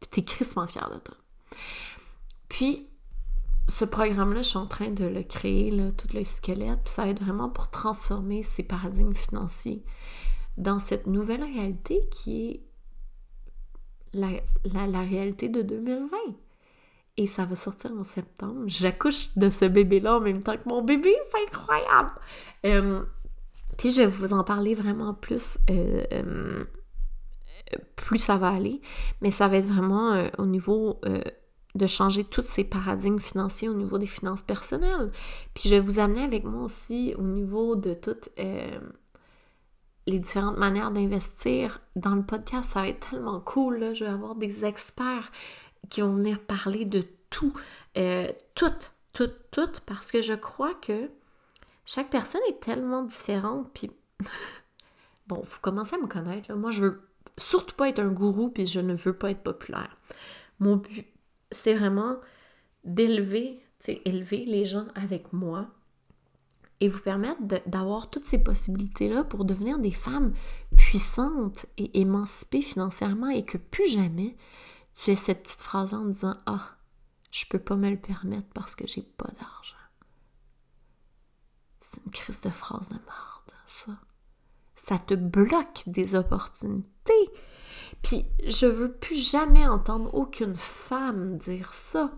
S1: Puis t'es crissement fier de toi. Puis, ce programme-là, je suis en train de le créer, tout le squelette, puis ça va être vraiment pour transformer ces paradigmes financiers dans cette nouvelle réalité qui est la, réalité de 2020. Et ça va sortir en septembre. J'accouche de ce bébé-là en même temps que mon bébé. C'est incroyable! Euh, puis je vais vous en parler vraiment plus. Euh, euh, plus ça va aller. Mais ça va être vraiment au niveau de changer tous ces paradigmes financiers au niveau des finances personnelles. Puis je vais vous amener avec moi aussi au niveau de toutes les différentes manières d'investir. Dans le podcast, ça va être tellement cool. Je vais avoir des experts qui vont venir parler de tout, euh, tout, tout, tout, parce que je crois que chaque personne est tellement différente. Puis, (laughs) bon, vous commencez à me connaître. Moi, je veux surtout pas être un gourou, puis je ne veux pas être populaire. Mon but, c'est vraiment d'élever, élever les gens avec moi et vous permettre d'avoir toutes ces possibilités-là pour devenir des femmes puissantes et émancipées financièrement et que plus jamais tu aies cette petite phrase en disant Ah, je peux pas me le permettre parce que j'ai pas d'argent. C'est une crise de phrase de merde, ça. Ça te bloque des opportunités. Puis je veux plus jamais entendre aucune femme dire ça.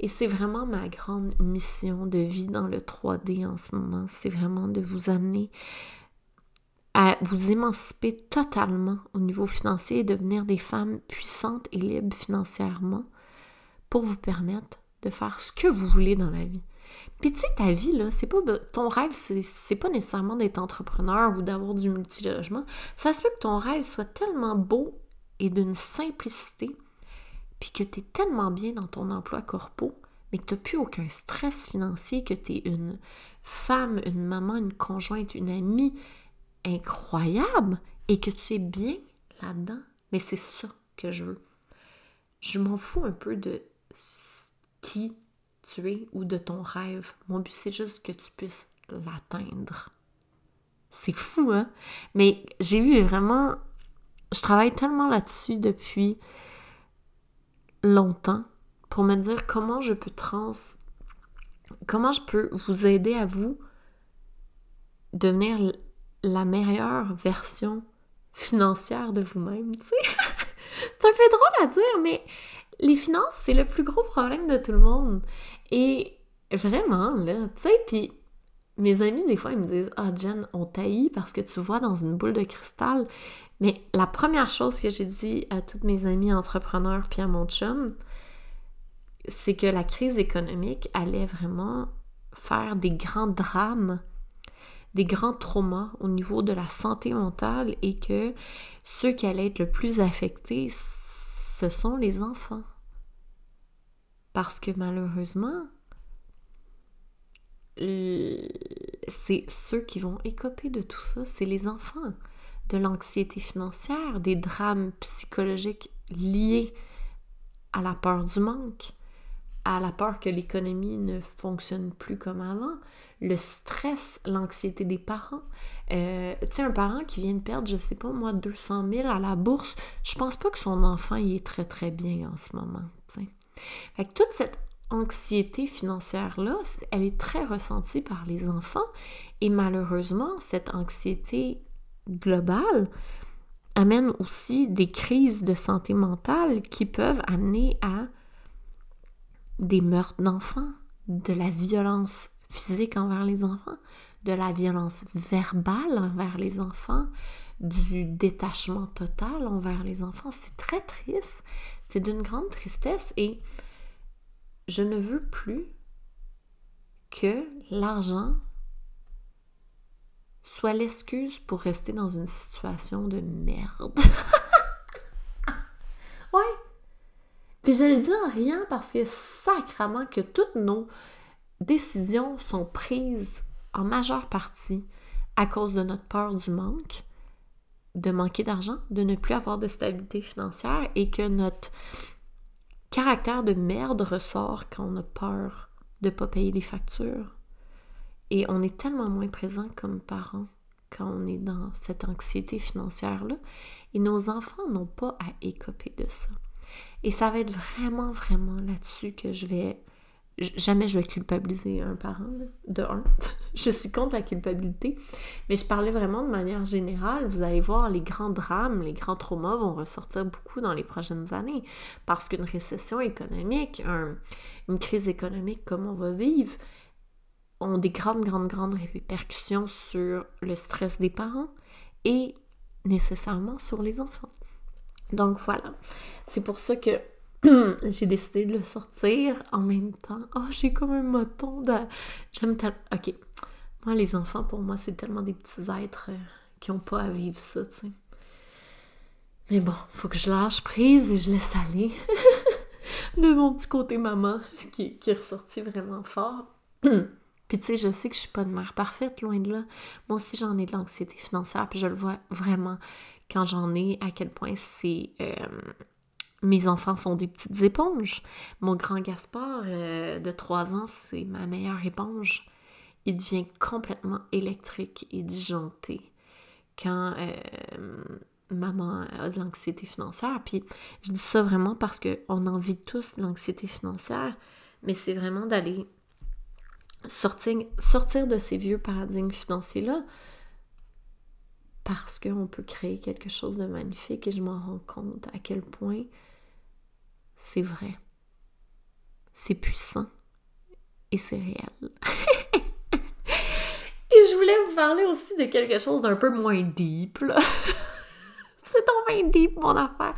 S1: Et c'est vraiment ma grande mission de vie dans le 3D en ce moment. C'est vraiment de vous amener à vous émanciper totalement au niveau financier et devenir des femmes puissantes et libres financièrement pour vous permettre de faire ce que vous voulez dans la vie. Puis tu sais, ta vie, là, c'est pas ton rêve, c'est pas nécessairement d'être entrepreneur ou d'avoir du multilogement. Ça se peut que ton rêve soit tellement beau et d'une simplicité puis que tu es tellement bien dans ton emploi corpo, mais que tu n'as plus aucun stress financier, que tu es une femme, une maman, une conjointe, une amie incroyable et que tu es bien là-dedans. Mais c'est ça que je veux. Je m'en fous un peu de qui tu es ou de ton rêve. Mon but, c'est juste que tu puisses l'atteindre. C'est fou, hein? Mais j'ai eu vraiment... Je travaille tellement là-dessus depuis longtemps pour me dire comment je peux trans comment je peux vous aider à vous devenir la meilleure version financière de vous-même, tu sais. (laughs) c'est un peu drôle à dire, mais les finances, c'est le plus gros problème de tout le monde. Et vraiment, là, tu sais, puis mes amis, des fois, ils me disent Ah, Jen, on taillit parce que tu vois dans une boule de cristal. Mais la première chose que j'ai dit à toutes mes amis entrepreneurs puis à mon chum, c'est que la crise économique allait vraiment faire des grands drames, des grands traumas au niveau de la santé mentale et que ceux qui allaient être le plus affectés, ce sont les enfants. Parce que malheureusement, c'est ceux qui vont écoper de tout ça, c'est les enfants, de l'anxiété financière, des drames psychologiques liés à la peur du manque, à la peur que l'économie ne fonctionne plus comme avant, le stress, l'anxiété des parents. Euh, tu sais, un parent qui vient de perdre, je sais pas moi, 200 000 à la bourse, je pense pas que son enfant y est très très bien en ce moment. Fait que toute cette anxiété financière-là, elle est très ressentie par les enfants et malheureusement, cette anxiété globale amène aussi des crises de santé mentale qui peuvent amener à des meurtres d'enfants, de la violence physique envers les enfants, de la violence verbale envers les enfants, du détachement total envers les enfants. C'est très triste. C'est d'une grande tristesse et je ne veux plus que l'argent soit l'excuse pour rester dans une situation de merde. (laughs) ouais. Puis je le dis en rien parce que sacrement que toutes nos décisions sont prises en majeure partie à cause de notre peur du manque, de manquer d'argent, de ne plus avoir de stabilité financière et que notre caractère de merde ressort quand on a peur de ne pas payer les factures. Et on est tellement moins présent comme parents quand on est dans cette anxiété financière-là. Et nos enfants n'ont pas à écoper de ça. Et ça va être vraiment, vraiment là-dessus que je vais jamais je vais culpabiliser un parent, de un. (laughs) je suis contre la culpabilité, mais je parlais vraiment de manière générale. Vous allez voir, les grands drames, les grands traumas vont ressortir beaucoup dans les prochaines années parce qu'une récession économique, une crise économique comme on va vivre, ont des grandes, grandes, grandes répercussions sur le stress des parents et nécessairement sur les enfants. Donc voilà, c'est pour ça que (clears throat) j'ai décidé de le sortir en même temps. Oh, j'ai comme un moton de... J'aime tellement... Ok. Moi, les enfants, pour moi, c'est tellement des petits êtres euh, qui n'ont pas à vivre ça, tu sais. Mais bon, faut que je lâche prise et je laisse aller. (laughs) de mon petit côté maman (laughs) qui, qui est ressorti vraiment fort. (clears throat) puis tu sais, je sais que je suis pas une mère parfaite, loin de là. Moi aussi, j'en ai de l'anxiété financière, puis je le vois vraiment quand j'en ai, à quel point c'est... Euh, mes enfants sont des petites éponges. Mon grand Gaspard euh, de 3 ans, c'est ma meilleure éponge. Il devient complètement électrique et disjoncté quand euh, maman a de l'anxiété financière. Puis je dis ça vraiment parce qu'on en vit tous l'anxiété financière, mais c'est vraiment d'aller sortir, sortir de ces vieux paradigmes financiers-là parce qu'on peut créer quelque chose de magnifique et je m'en rends compte à quel point c'est vrai. C'est puissant. Et c'est réel. et je voulais vous parler aussi de quelque chose d'un peu moins deep, (laughs) c'est tombé deep, mon affaire.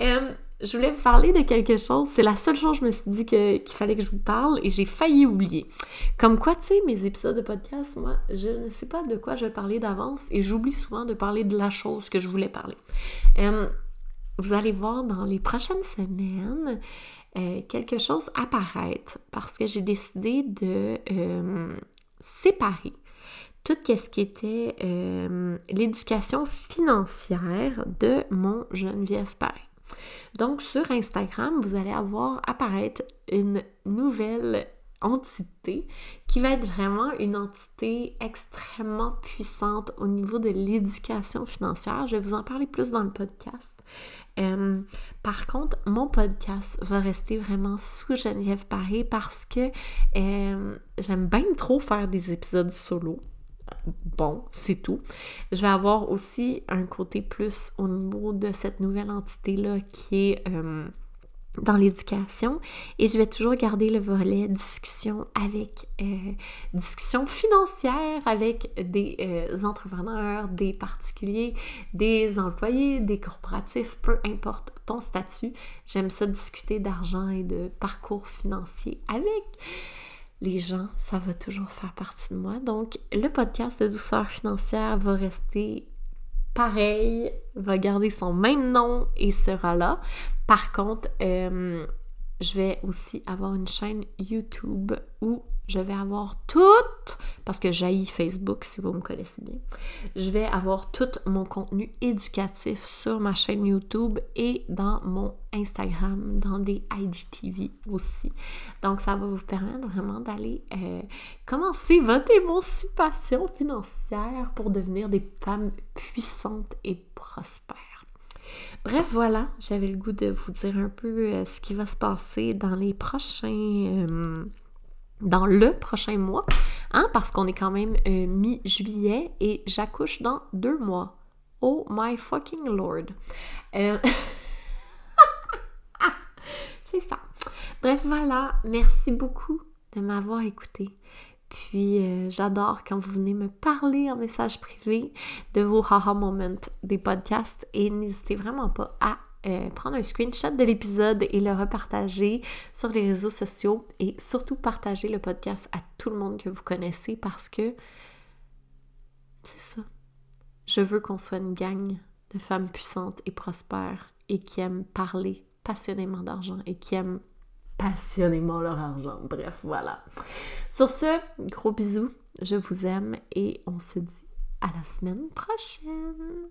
S1: Euh, je voulais vous parler de quelque chose. C'est la seule chose que je me suis dit qu'il fallait que je vous parle et j'ai failli oublier. Comme quoi, tu sais, mes épisodes de podcast, moi, je ne sais pas de quoi je vais parler d'avance et j'oublie souvent de parler de la chose que je voulais parler. Euh, vous allez voir dans les prochaines semaines euh, quelque chose apparaître parce que j'ai décidé de euh, séparer tout ce qui était euh, l'éducation financière de mon Geneviève Paris. Donc sur Instagram, vous allez avoir apparaître une nouvelle entité qui va être vraiment une entité extrêmement puissante au niveau de l'éducation financière. Je vais vous en parler plus dans le podcast. Euh, par contre, mon podcast va rester vraiment sous Geneviève Paris parce que euh, j'aime bien trop faire des épisodes solo. Bon, c'est tout. Je vais avoir aussi un côté plus au niveau de cette nouvelle entité-là qui est euh, dans l'éducation et je vais toujours garder le volet discussion avec euh, discussion financière avec des euh, entrepreneurs, des particuliers, des employés, des corporatifs, peu importe ton statut. J'aime ça discuter d'argent et de parcours financier avec les gens, ça va toujours faire partie de moi. Donc le podcast de douceur financière va rester pareil, va garder son même nom et sera là. Par contre, euh, je vais aussi avoir une chaîne YouTube où je vais avoir tout, parce que j'ai Facebook si vous me connaissez bien, je vais avoir tout mon contenu éducatif sur ma chaîne YouTube et dans mon Instagram, dans des IGTV aussi. Donc ça va vous permettre vraiment d'aller euh, commencer votre émancipation financière pour devenir des femmes puissantes et prospères. Bref, voilà, j'avais le goût de vous dire un peu euh, ce qui va se passer dans les prochains... Euh, dans le prochain mois, hein, parce qu'on est quand même euh, mi-juillet et j'accouche dans deux mois. Oh my fucking lord. (laughs) C'est ça. Bref, voilà. Merci beaucoup de m'avoir écouté. Puis euh, j'adore quand vous venez me parler en message privé de vos haha moments des podcasts et n'hésitez vraiment pas à euh, prendre un screenshot de l'épisode et le repartager sur les réseaux sociaux et surtout partager le podcast à tout le monde que vous connaissez parce que c'est ça. Je veux qu'on soit une gang de femmes puissantes et prospères et qui aiment parler passionnément d'argent et qui aiment passionnément leur argent. Bref, voilà. Sur ce, gros bisous, je vous aime et on se dit à la semaine prochaine.